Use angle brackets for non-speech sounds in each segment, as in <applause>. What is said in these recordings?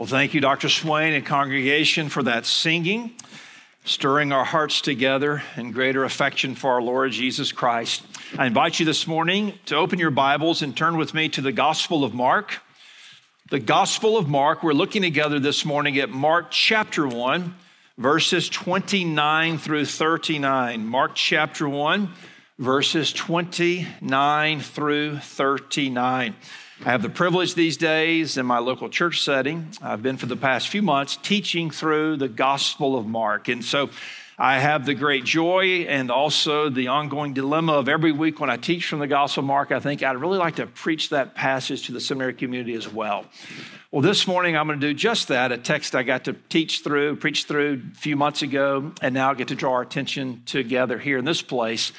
Well, thank you, Dr. Swain and congregation, for that singing, stirring our hearts together in greater affection for our Lord Jesus Christ. I invite you this morning to open your Bibles and turn with me to the Gospel of Mark. The Gospel of Mark, we're looking together this morning at Mark chapter 1, verses 29 through 39. Mark chapter 1, verses 29 through 39. I have the privilege these days in my local church setting. I've been for the past few months teaching through the Gospel of Mark. And so I have the great joy and also the ongoing dilemma of every week when I teach from the Gospel of Mark, I think I'd really like to preach that passage to the seminary community as well. Well, this morning I'm going to do just that a text I got to teach through, preach through a few months ago, and now I get to draw our attention together here in this place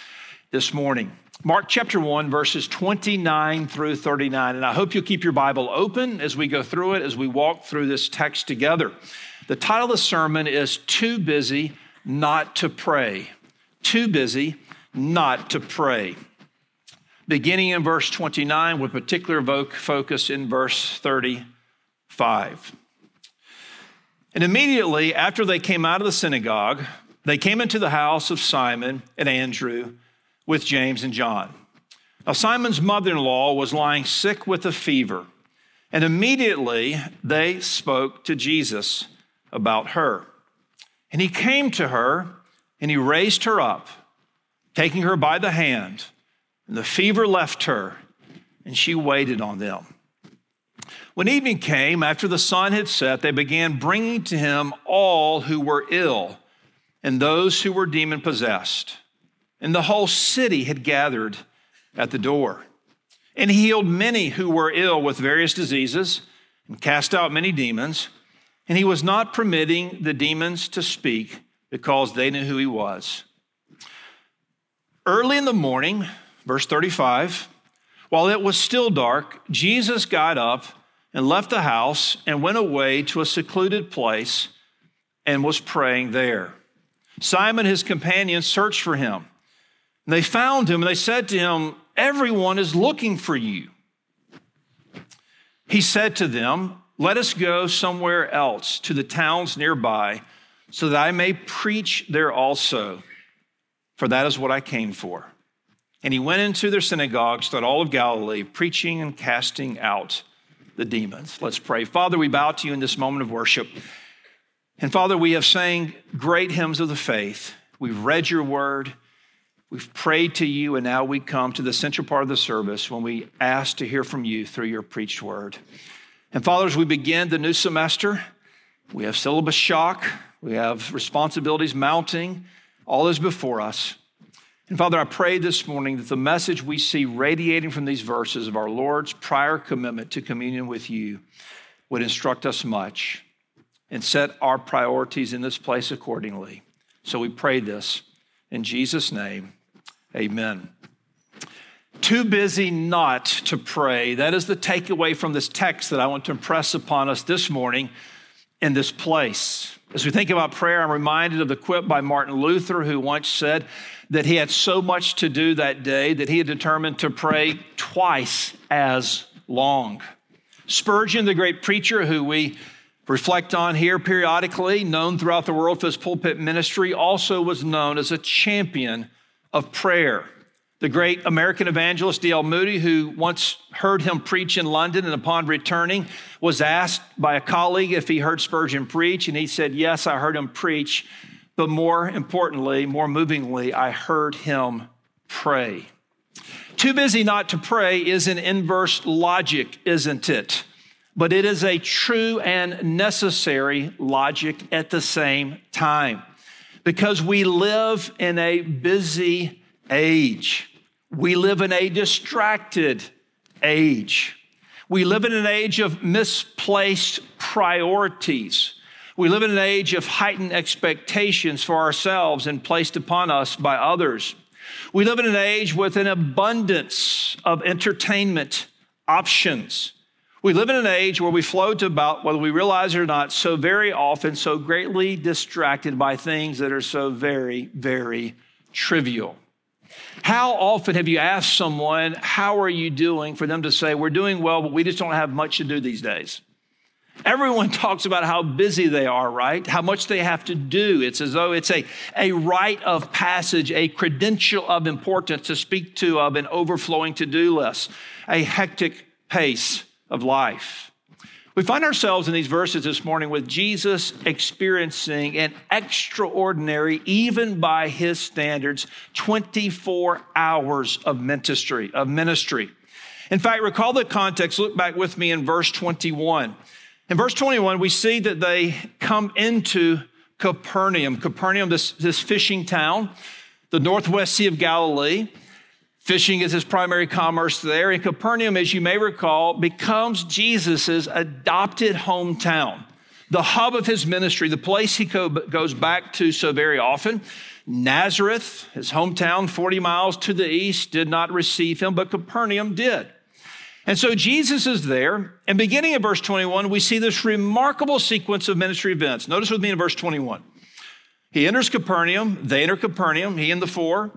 this morning. Mark chapter 1, verses 29 through 39. And I hope you'll keep your Bible open as we go through it, as we walk through this text together. The title of the sermon is Too Busy Not to Pray. Too Busy Not to Pray. Beginning in verse 29, with particular focus in verse 35. And immediately after they came out of the synagogue, they came into the house of Simon and Andrew with James and John. Now, Simon's mother in law was lying sick with a fever, and immediately they spoke to Jesus about her. And he came to her and he raised her up, taking her by the hand, and the fever left her, and she waited on them. When evening came, after the sun had set, they began bringing to him all who were ill and those who were demon possessed and the whole city had gathered at the door. And he healed many who were ill with various diseases and cast out many demons. And he was not permitting the demons to speak because they knew who he was. Early in the morning, verse 35, while it was still dark, Jesus got up and left the house and went away to a secluded place and was praying there. Simon, his companion, searched for him. And they found him and they said to him, Everyone is looking for you. He said to them, Let us go somewhere else to the towns nearby, so that I may preach there also, for that is what I came for. And he went into their synagogues throughout all of Galilee, preaching and casting out the demons. Let's pray. Father, we bow to you in this moment of worship. And Father, we have sang great hymns of the faith. We've read your word. We've prayed to you, and now we come to the central part of the service when we ask to hear from you through your preached word. And fathers, we begin the new semester. We have syllabus shock, we have responsibilities mounting, all is before us. And Father, I pray this morning that the message we see radiating from these verses of our Lord's prior commitment to communion with you would instruct us much and set our priorities in this place accordingly. So we pray this in Jesus' name. Amen. Too busy not to pray. That is the takeaway from this text that I want to impress upon us this morning in this place. As we think about prayer, I'm reminded of the quip by Martin Luther, who once said that he had so much to do that day that he had determined to pray twice as long. Spurgeon, the great preacher who we reflect on here periodically, known throughout the world for his pulpit ministry, also was known as a champion of prayer. The great American evangelist D.L. Moody, who once heard him preach in London and upon returning was asked by a colleague if he heard Spurgeon preach, and he said, Yes, I heard him preach, but more importantly, more movingly, I heard him pray. Too busy not to pray is an inverse logic, isn't it? But it is a true and necessary logic at the same time because we live in a busy age. We live in a distracted age. We live in an age of misplaced priorities. We live in an age of heightened expectations for ourselves and placed upon us by others. We live in an age with an abundance of entertainment options. We live in an age where we float about, whether we realize it or not, so very often, so greatly distracted by things that are so very, very trivial. How often have you asked someone, How are you doing? for them to say, We're doing well, but we just don't have much to do these days? Everyone <laughs> talks about how busy they are, right? How much they have to do. It's as though it's a, a rite of passage, a credential of importance to speak to of an overflowing to do list, a hectic pace of life. We find ourselves in these verses this morning with Jesus experiencing an extraordinary, even by his standards, 24 hours of ministry, of ministry. In fact, recall the context. Look back with me in verse 21. In verse 21, we see that they come into Capernaum. Capernaum, this, this fishing town, the northwest Sea of Galilee. Fishing is his primary commerce there. And Capernaum, as you may recall, becomes Jesus' adopted hometown, the hub of his ministry, the place he goes back to so very often. Nazareth, his hometown, 40 miles to the east, did not receive him, but Capernaum did. And so Jesus is there, and beginning in verse 21, we see this remarkable sequence of ministry events. Notice with me in verse 21. He enters Capernaum, they enter Capernaum, he and the four.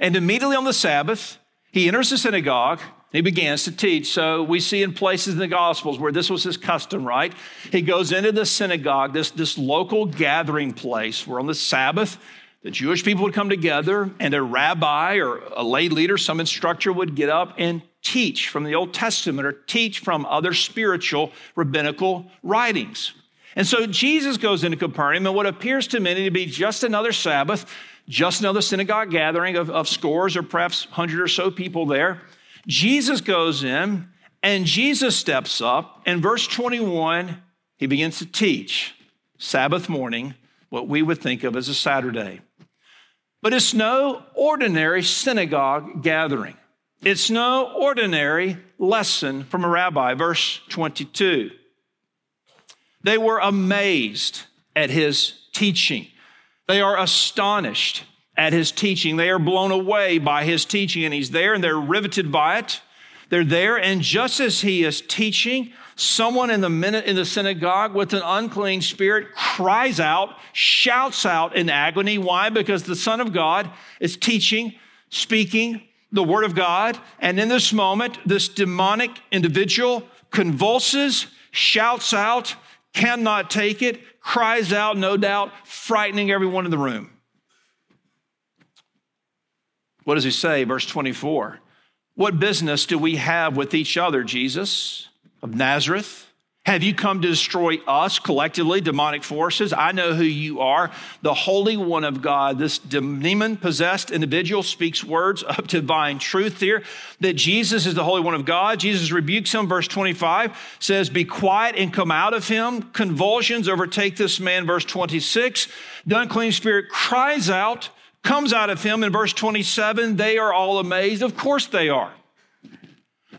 And immediately on the Sabbath, he enters the synagogue he begins to teach. So we see in places in the Gospels where this was his custom, right? He goes into the synagogue, this, this local gathering place where on the Sabbath, the Jewish people would come together and a rabbi or a lay leader, some instructor would get up and teach from the Old Testament or teach from other spiritual rabbinical writings. And so Jesus goes into Capernaum, and what appears to many to be just another Sabbath, just another synagogue gathering of, of scores or perhaps hundred or so people there. Jesus goes in and Jesus steps up. In verse 21, he begins to teach Sabbath morning, what we would think of as a Saturday. But it's no ordinary synagogue gathering. It's no ordinary lesson from a rabbi. Verse 22. They were amazed at his teaching. They are astonished at his teaching. They are blown away by his teaching, and he's there and they're riveted by it. They're there, and just as he is teaching, someone in the minute in the synagogue with an unclean spirit cries out, shouts out in agony. Why? Because the Son of God is teaching, speaking the word of God, and in this moment, this demonic individual convulses, shouts out, cannot take it, cries out, no doubt, frightening everyone in the room. What does he say? Verse 24. What business do we have with each other, Jesus of Nazareth? Have you come to destroy us collectively, demonic forces? I know who you are, the Holy One of God. This demon possessed individual speaks words of divine truth here that Jesus is the Holy One of God. Jesus rebukes him. Verse 25 says, Be quiet and come out of him. Convulsions overtake this man. Verse 26, the unclean spirit cries out, comes out of him. In verse 27, they are all amazed. Of course they are.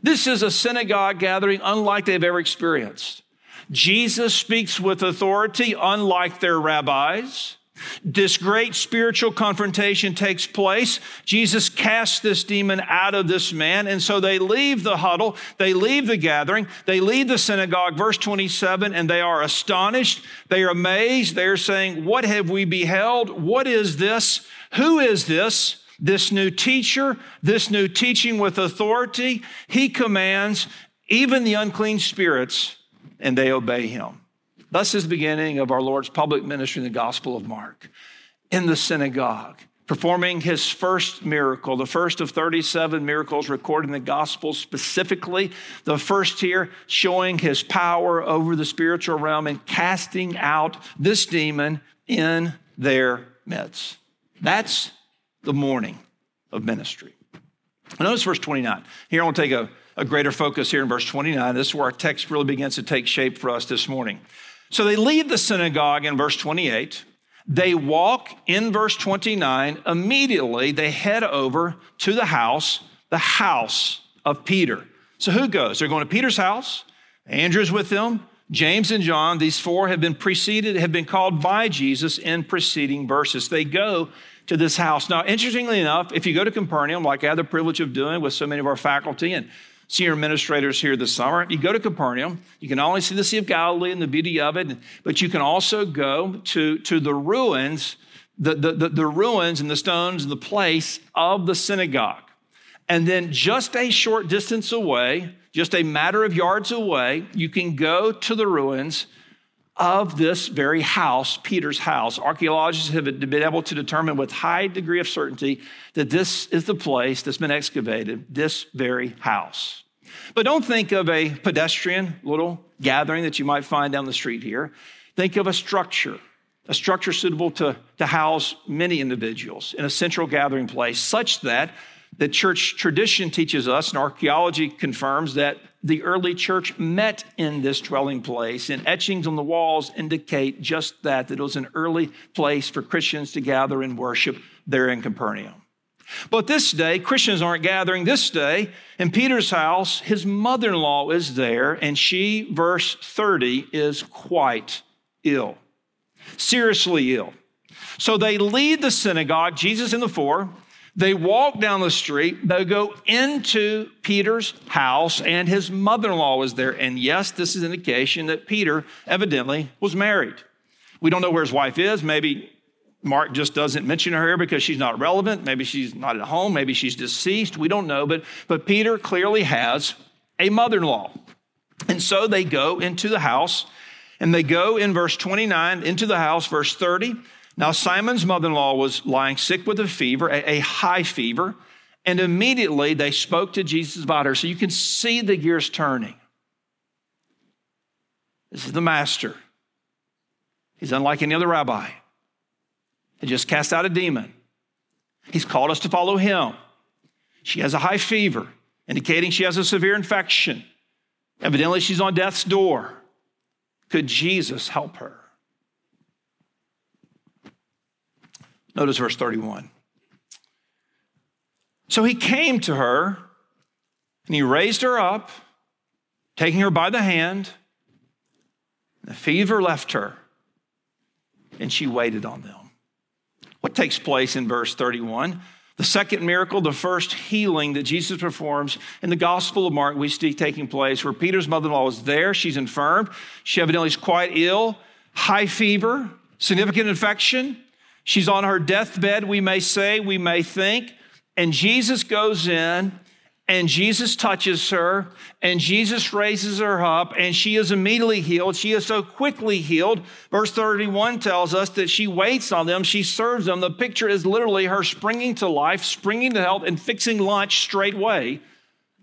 This is a synagogue gathering unlike they've ever experienced. Jesus speaks with authority, unlike their rabbis. This great spiritual confrontation takes place. Jesus casts this demon out of this man. And so they leave the huddle, they leave the gathering, they leave the synagogue, verse 27, and they are astonished. They are amazed. They are saying, What have we beheld? What is this? Who is this? This new teacher, this new teaching with authority, he commands even the unclean spirits, and they obey him. Thus is the beginning of our Lord's public ministry in the Gospel of Mark in the synagogue, performing his first miracle, the first of 37 miracles recorded in the Gospel specifically. The first here showing his power over the spiritual realm and casting out this demon in their midst. That's the morning of ministry. Notice verse 29. Here I want to take a, a greater focus here in verse 29. This is where our text really begins to take shape for us this morning. So they leave the synagogue in verse 28. They walk in verse 29. Immediately they head over to the house, the house of Peter. So who goes? They're going to Peter's house. Andrew's with them. James and John, these four have been preceded, have been called by Jesus in preceding verses. They go to this house. Now, interestingly enough, if you go to Capernaum, like I had the privilege of doing with so many of our faculty and senior administrators here this summer, you go to Capernaum, you can only see the Sea of Galilee and the beauty of it, but you can also go to, to the ruins, the, the, the, the ruins and the stones and the place of the synagogue. And then just a short distance away, just a matter of yards away, you can go to the ruins of this very house, Peter's house. Archaeologists have been able to determine with high degree of certainty that this is the place that's been excavated, this very house. But don't think of a pedestrian little gathering that you might find down the street here. Think of a structure, a structure suitable to, to house many individuals in a central gathering place, such that the church tradition teaches us, and archaeology confirms that the early church met in this dwelling place, and etchings on the walls indicate just that, that it was an early place for Christians to gather and worship there in Capernaum. But this day, Christians aren't gathering. This day, in Peter's house, his mother in law is there, and she, verse 30, is quite ill, seriously ill. So they lead the synagogue, Jesus in the four, they walk down the street, they go into Peter's house, and his mother in law was there. And yes, this is indication that Peter evidently was married. We don't know where his wife is. Maybe Mark just doesn't mention her here because she's not relevant. Maybe she's not at home. Maybe she's deceased. We don't know. But, but Peter clearly has a mother in law. And so they go into the house, and they go in verse 29 into the house, verse 30. Now, Simon's mother in law was lying sick with a fever, a, a, high fever, and immediately they spoke to Jesus about her. So you can see the gears turning. This is the master. He's unlike any other rabbi. He just cast out a demon. He's called us to follow him. She has a high fever, indicating she has a severe infection. Evidently, she's on death's door. Could Jesus help her? Notice verse 31. So he came to her and he raised her up, taking her by the hand. The fever left her and she waited on them. What takes place in verse 31? The second miracle, the first healing that Jesus performs in the Gospel of Mark, we see taking place where Peter's mother in law is there. She's infirmed. She evidently is quite ill, high fever, significant infection. She's on her deathbed, we may say, we may think. And Jesus goes in and Jesus touches her and Jesus raises her up and she is immediately healed. She is so quickly healed. Verse 31 tells us that she waits on them, she serves them. The picture is literally her springing to life, springing to health, and fixing lunch straightway,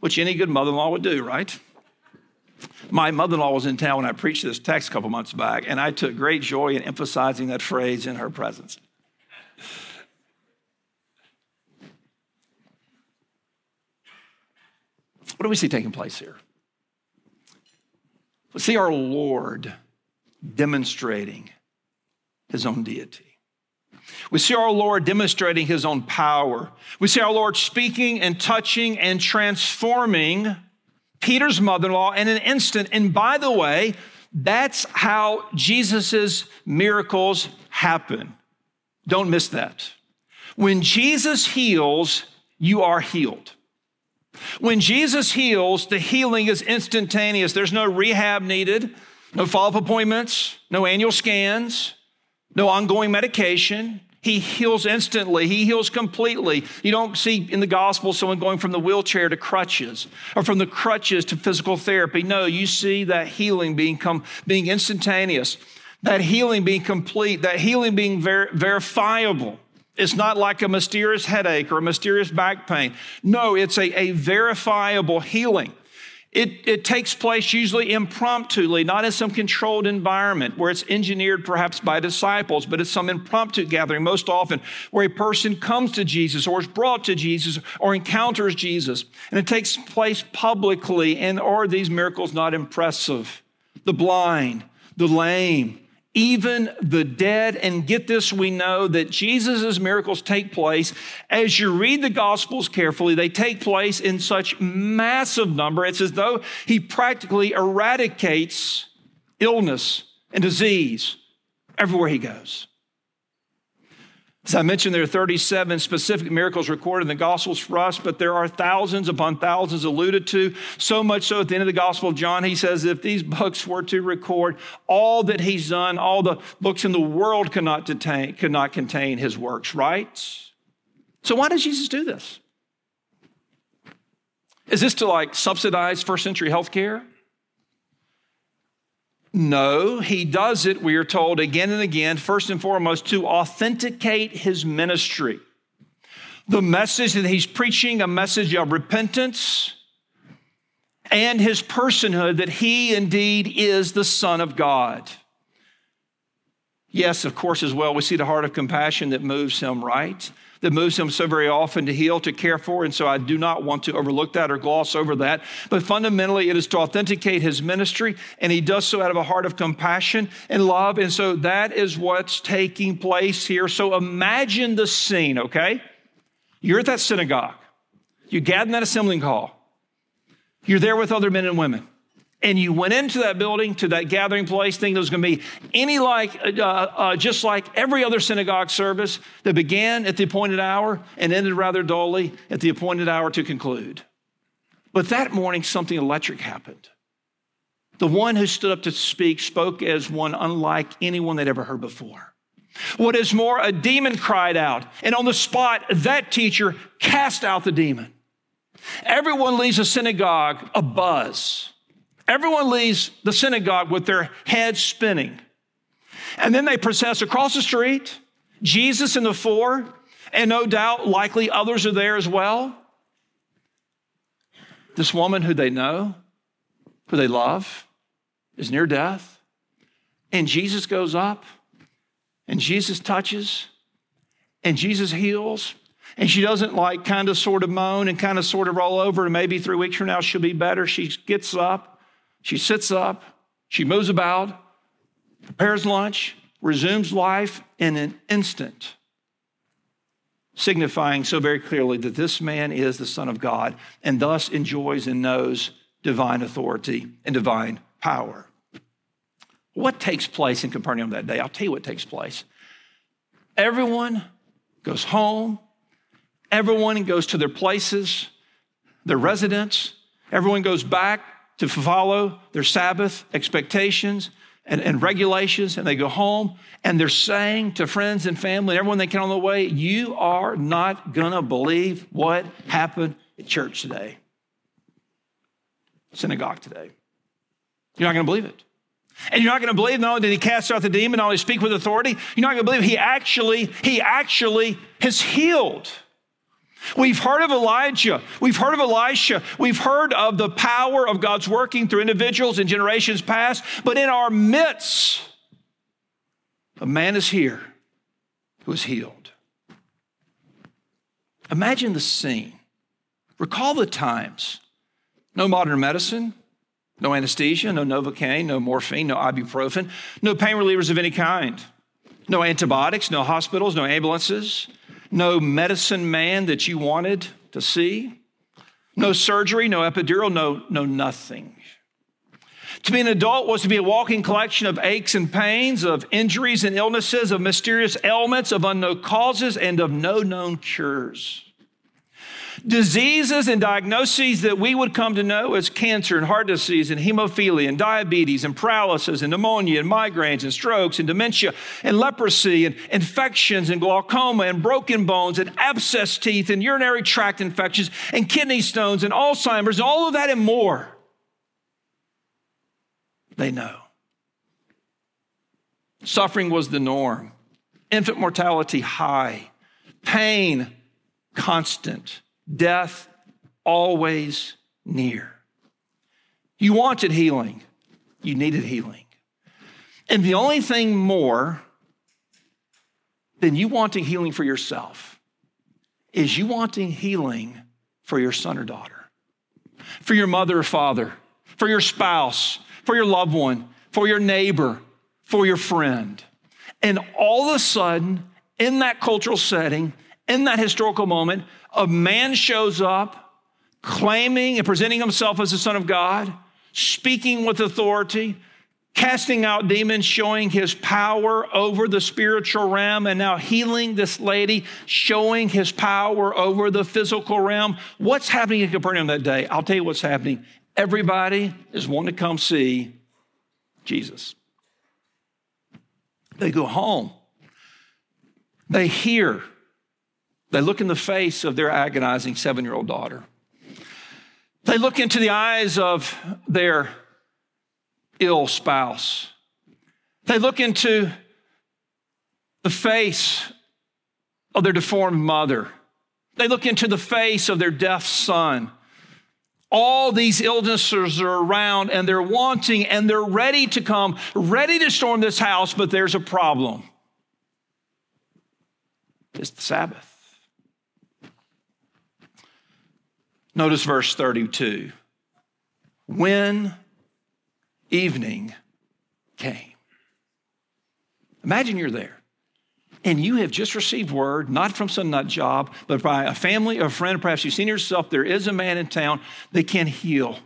which any good mother in law would do, right? My mother in law was in town when I preached this text a couple months back, and I took great joy in emphasizing that phrase in her presence. What do we see taking place here? We see our Lord demonstrating his own deity. We see our Lord demonstrating his own power. We see our Lord speaking and touching and transforming Peter's mother in law in an instant. And by the way, that's how Jesus' miracles happen. Don't miss that. When Jesus heals, you are healed. When Jesus heals, the healing is instantaneous. There's no rehab needed, no follow up appointments, no annual scans, no ongoing medication. He heals instantly. He heals completely. You don't see in the gospel someone going from the wheelchair to crutches or from the crutches to physical therapy. No, you see that healing being, being instantaneous, that healing being complete, that healing being ver- verifiable. It's not like a mysterious headache or a mysterious back pain. No, it's a, a verifiable healing. It, it, takes place usually impromptu, not in some controlled environment where it's engineered perhaps by disciples, but it's some impromptu gathering most often where a person comes to Jesus or is brought to Jesus or encounters Jesus. And it takes place publicly. And are these miracles not impressive? The blind, the lame, even the dead. And get this, we know that Jesus' miracles take place. As you read the Gospels carefully, they take place in such massive number. It's as though he practically eradicates illness and disease everywhere he goes. As I mentioned, there are 37 specific miracles recorded in the Gospels for us, but there are thousands upon thousands alluded to. So much so at the end of the Gospel of John, he says, if these books were to record all that he's done, all the books in the world could not, detain, could not contain his works, right? So why does Jesus do this? Is this to like subsidize first century healthcare? No, he does it, we are told again and again, first and foremost, to authenticate his ministry. The message that he's preaching, a message of repentance, and his personhood that he indeed is the Son of God. Yes, of course, as well, we see the heart of compassion that moves him, right? That moves him so very often to heal, to care for. And so I do not want to overlook that or gloss over that. But fundamentally, it is to authenticate his ministry, and he does so out of a heart of compassion and love. And so that is what's taking place here. So imagine the scene, okay? You're at that synagogue, you gather in that assembling hall, you're there with other men and women and you went into that building, to that gathering place, thinking it was going to be any like, uh, uh, just like every other synagogue service that began at the appointed hour and ended rather dully at the appointed hour to conclude. But that morning, something electric happened. The one who stood up to speak spoke as one unlike anyone they'd ever heard before. What is more, a demon cried out, and on the spot, that teacher cast out the demon. Everyone leaves a synagogue a buzz Everyone leaves the synagogue with their heads spinning. And then they process across the street, Jesus in the four, and no doubt, likely others are there as well. This woman who they know, who they love, is near death. And Jesus goes up, and Jesus touches, and Jesus heals. And she doesn't like kind of sort of moan and kind of sort of roll over, and maybe three weeks from now she'll be better. She gets up she sits up, she moves about, prepares lunch, resumes life in an instant, signifying so very clearly that this man is the Son of God and thus enjoys and knows divine authority and divine power. What takes place in Capernaum that day? I'll tell you what takes place. Everyone goes home, everyone goes to their places, their residence, everyone goes back to follow their Sabbath expectations and, and, regulations, and they go home and they're saying to friends and family, everyone they can on the way, You are not gonna believe what happened at church today, synagogue today. You're not gonna believe it. And you're not going to believe not only did he cast out the demon, not only speak with authority, you're not going to believe he actually, he actually has healed. We've heard of Elijah. We've heard of Elisha. We've heard of the power of God's working through individuals in generations past. But in our midst, a man is here who is healed. Imagine the scene. Recall the times. No modern medicine, no anesthesia, no Novocaine, no morphine, no ibuprofen, no pain relievers of any kind, no antibiotics, no hospitals, no ambulances no medicine man that you wanted to see, no surgery, no epidural, no, no nothing. To be an adult was to be a walking collection of aches and pains, of injuries and illnesses, of mysterious ailments, of unknown causes, and of no known cures diseases and diagnoses that we would come to know as cancer and heart disease and hemophilia and diabetes and paralysis and pneumonia and migraines and strokes and dementia and leprosy and infections and glaucoma and broken bones and abscess teeth and urinary tract infections and kidney stones and Alzheimer's and all of that and more. They know. Suffering was the norm, infant mortality high, pain constant death always near. You wanted healing, you needed healing. And the only thing more than you wanting healing for yourself is you wanting healing for your son or daughter, for your mother or father, for your spouse, for your loved one, for your neighbor, for your friend. And all of a sudden, in that cultural setting, in that historical moment, a man shows up claiming and presenting himself as the Son of God, speaking with authority, casting out demons, showing his power over the spiritual realm, and now healing this lady, showing his power over the physical realm. What's happening in Capernaum that day? I'll tell you what's happening. Everybody is wanting to come see Jesus. They go home. They hear they look in the face of their agonizing seven year old daughter. They look into the eyes of their ill spouse. They look into the face of their deformed mother. They look into the face of their deaf son. All these illnesses are around and they're wanting and they're ready to come, ready to storm this house, but there's a problem. It's the Sabbath. Notice verse 32. When evening came. Imagine you're there and you have just received word, not from some nut job, but by a family, a friend, perhaps you've seen yourself, there is a man in town that can heal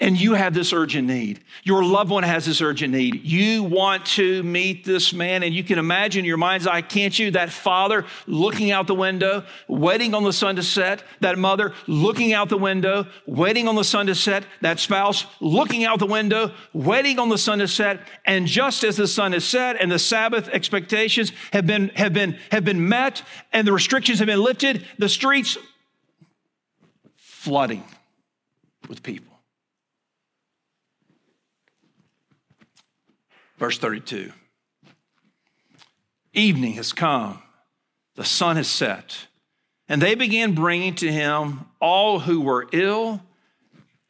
and you have this urgent need. Your loved one has this urgent need. You want to meet this man, and you can imagine in your mind's eye, can't you? That father looking out the window, waiting on the sun to set. That mother looking out the window, waiting on the sun to set. That spouse looking out the window, waiting on the sun to set. And just as the sun is set and the Sabbath expectations have been, have been, have been met and the restrictions have been lifted, the streets flooding with people. Verse 32 Evening has come, the sun has set, and they began bringing to him all who were ill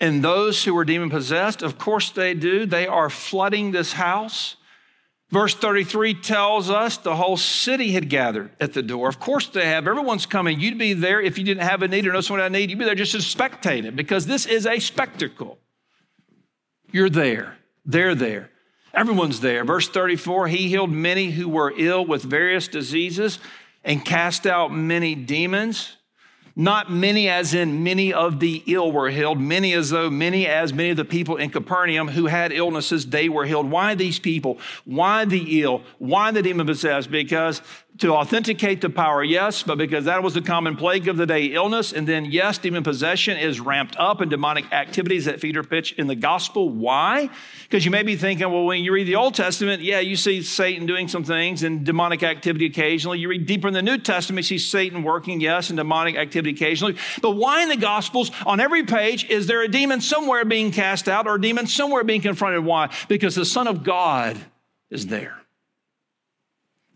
and those who were demon possessed. Of course, they do. They are flooding this house. Verse 33 tells us the whole city had gathered at the door. Of course, they have. Everyone's coming. You'd be there if you didn't have a need or know someone a need. You'd be there just to spectate it because this is a spectacle. You're there. They're there. Everyone's there. Verse 34 He healed many who were ill with various diseases and cast out many demons. Not many, as in many of the ill were healed, many as though many as many of the people in Capernaum who had illnesses, they were healed. Why these people? Why the ill? Why the demon possessed? Because to authenticate the power, yes, but because that was the common plague of the day, illness. And then, yes, demon possession is ramped up in demonic activities that feeder pitch in the gospel. Why? Because you may be thinking, well, when you read the Old Testament, yeah, you see Satan doing some things and demonic activity occasionally. You read deeper in the New Testament, you see Satan working, yes, and demonic activity occasionally. But why in the gospels, on every page, is there a demon somewhere being cast out or a demon somewhere being confronted? Why? Because the Son of God is there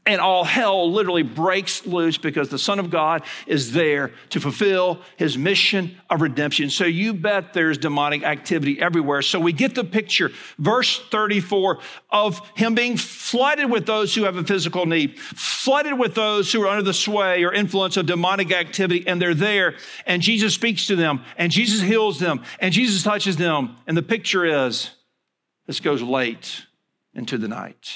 and all hell literally breaks loose because the Son of God is there to fulfill his mission of redemption. So you bet there's demonic activity everywhere. So we get the picture, verse 34, of him being flooded with those who have a physical need, flooded with those who are under the sway or influence of demonic activity, and they're there, and Jesus speaks to them, and Jesus heals them, and Jesus touches them. And the picture is this goes late into the night.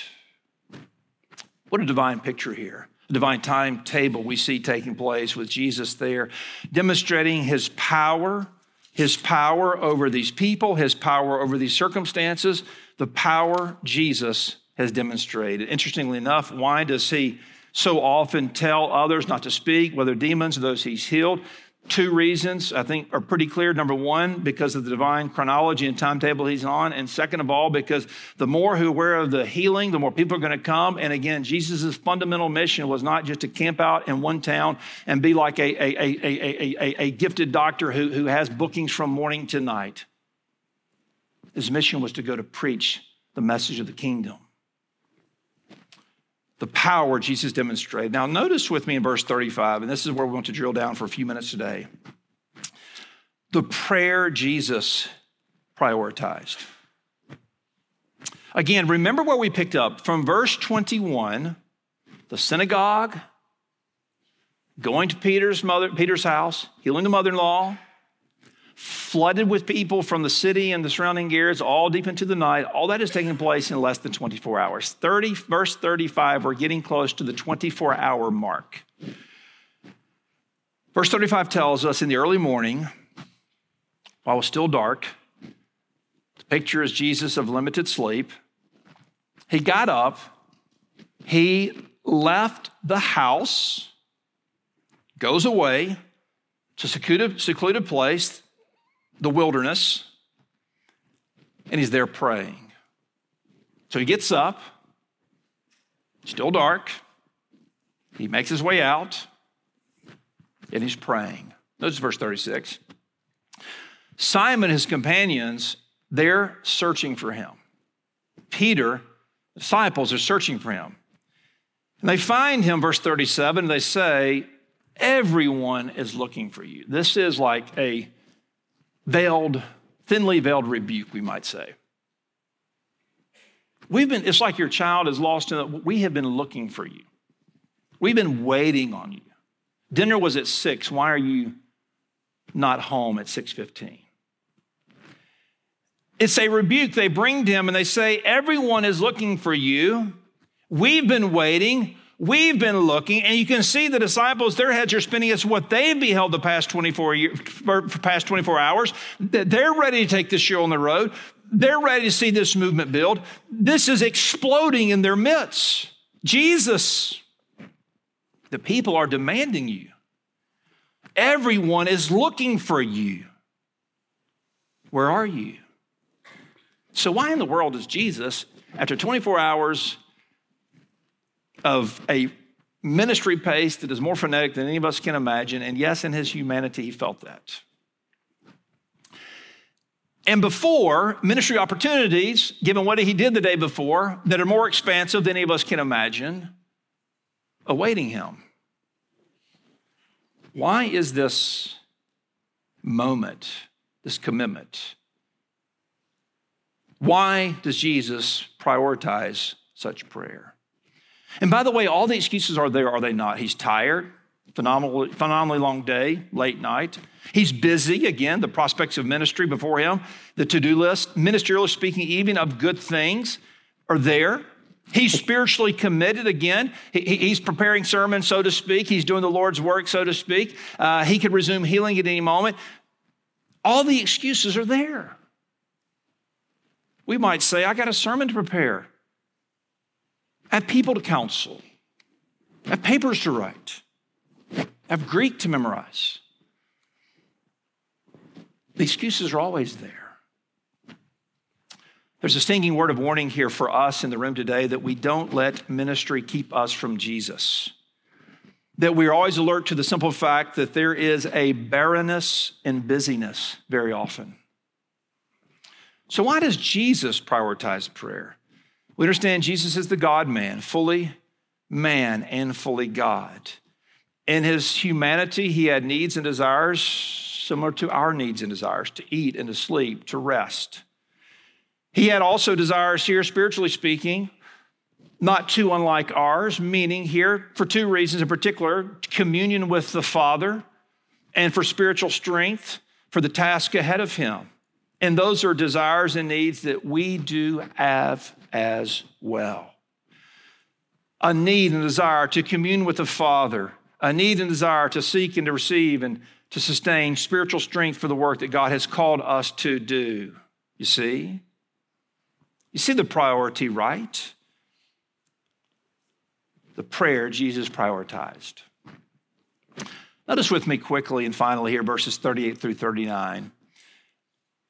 What a divine picture here. A divine timetable we see taking place with Jesus there, demonstrating his power, his power over these people, his power over these circumstances, the power Jesus has demonstrated. Interestingly enough, why does he so often tell others not to speak, whether demons or those he's healed? Two reasons I think are pretty clear. Number one, because of the divine chronology and timetable he's on. And second of all, because the more who are aware of the healing, the more people are going to come. And again, Jesus' fundamental mission was not just to camp out in one town and be like a, a, a, a, a, a gifted doctor who, who has bookings from morning to night. His mission was to go to preach the message of the kingdom the power Jesus demonstrated. Now, notice with me in verse 35, and this is where we want to drill down for a few minutes today. The prayer Jesus prioritized. Again, remember where we picked up from verse 21 the synagogue, going to Peter's mother, Peter's house, healing the mother-in-law, flooded with people from the city and the surrounding areas all deep into the night. All that is taking place in less than 24 hours. 30, verse 35, we're getting close to the 24 hour mark. Verse 35 tells us in the early morning, while it was still dark, the picture is Jesus of limited sleep. He got up, he left the house, goes away to secluded, secluded place the wilderness and he's there praying. So he gets up, still dark. He makes his way out and he's praying. Notice verse 36. Simon his companions, they're searching for him. Peter, disciples, are searching for him. And they find him, verse 37, they say, Everyone is looking for you. This is like a veiled, thinly veiled rebuke, we might say. We've been, it's like your child is lost in it. We have been looking for you. We've been waiting on you. Dinner was at six. Why are you not home at 6:15? It's a rebuke. They bring to him and they say, Everyone is looking for you. We've been waiting. We've been looking, and you can see the disciples, their heads are spinning It's what they've beheld the past 24 years, past 24 hours. They're ready to take this show on the road. They're ready to see this movement build. This is exploding in their midst. Jesus, the people are demanding you. Everyone is looking for you. Where are you? So, why in the world is Jesus, after 24 hours of a ministry pace that is more frenetic than any of us can imagine, and yes, in his humanity, he felt that. And before, ministry opportunities, given what he did the day before, that are more expansive than any of us can imagine, awaiting him. Why is this moment, this commitment, why does Jesus prioritize such prayer? And by the way, all the excuses are there, are they not? He's tired, phenomenally, phenomenally long day, late night. He's busy, again, the prospects of ministry before him, the to do list, ministerially speaking, even of good things are there. He's spiritually committed again. he's preparing sermons, so to speak. He's doing the Lord's work, so to speak. Uh, he could resume healing at any moment. All the excuses are there. We might say, I got a sermon to prepare. I have people to counsel. I have papers to write. I have Greek to memorize. The excuses are always there. There's a stinging word of warning here for us in the room today that we don't let ministry keep us from Jesus. That we are always alert to the simple fact that there is a barrenness in busyness very often. So, why does Jesus prioritize prayer? We understand Jesus is the God man, fully man and fully God. In his humanity, he had needs and desires similar to our needs and desires to eat and to sleep, to rest. He had also desires here, spiritually speaking, not too unlike ours, meaning here for two reasons in particular communion with the Father and for spiritual strength for the task ahead of him. And those are desires and needs that we do have as well. A need and desire to commune with the Father, a need and desire to seek and to receive and to sustain spiritual strength for the work that God has called us to do. You see? You see the priority right? The prayer Jesus prioritized. Notice with me quickly and finally here, verses 38 through 39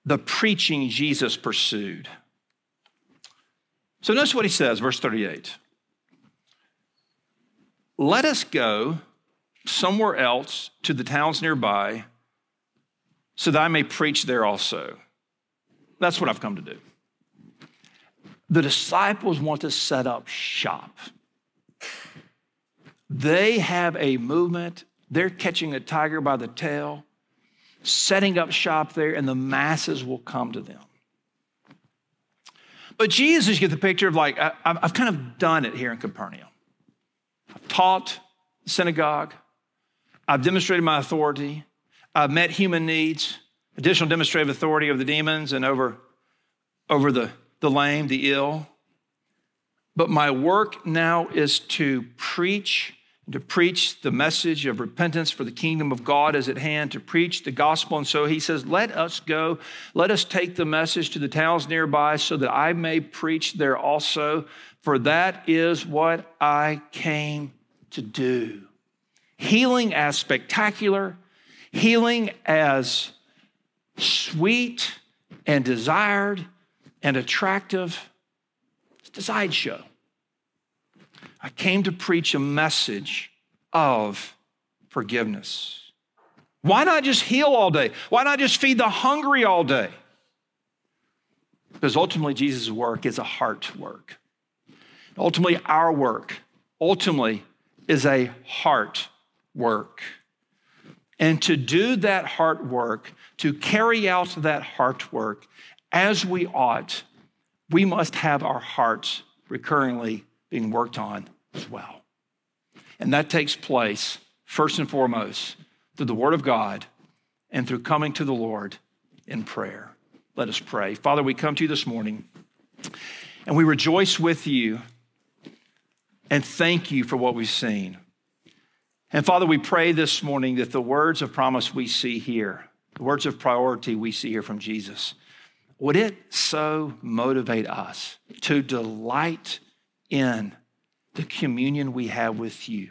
the preaching Jesus pursued. So notice what he says, verse 38. Let us go somewhere else to the towns nearby so that I may preach there also. That's what I've come to do. The disciples want to set up shop. They have a movement, they're catching a tiger by the tail setting up shop there, and the masses will come to them. But Jesus, you get the picture of like, I, have kind of done it here in Capernaum. I've taught the synagogue, I've demonstrated my authority, I've met human needs, additional demonstrative authority over the demons and over, over the, the lame, the ill. But my work now is to preach to preach the message of repentance for the kingdom of God is at hand, to preach the gospel. And so he says, Let us go, let us take the message to the towns nearby so that I may preach there also, for that is what I came to do. Healing as spectacular, healing as sweet and desired and attractive. It's a sideshow. I came to preach a message of forgiveness. Why not just heal all day? Why not just feed the hungry all day? Because ultimately, Jesus' work is a heart work. Ultimately, our work, ultimately, is a heart work. And to do that heart work, to carry out that heart work as we ought, we must have our hearts recurringly being worked on as well. And that takes place, first and foremost, through the Word of God and through coming to the Lord in prayer. Let us pray. Father, we come to you this morning and we rejoice with you and thank you for what we've seen. And Father, we pray this morning that the words of promise we see here, the words of priority we see here from Jesus, would it so motivate us to delight in the communion we have with you,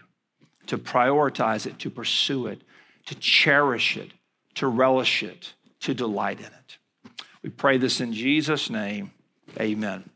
to prioritize it, to pursue it, to cherish it, to relish it, to delight in it? We pray this in Jesus' name. Amen.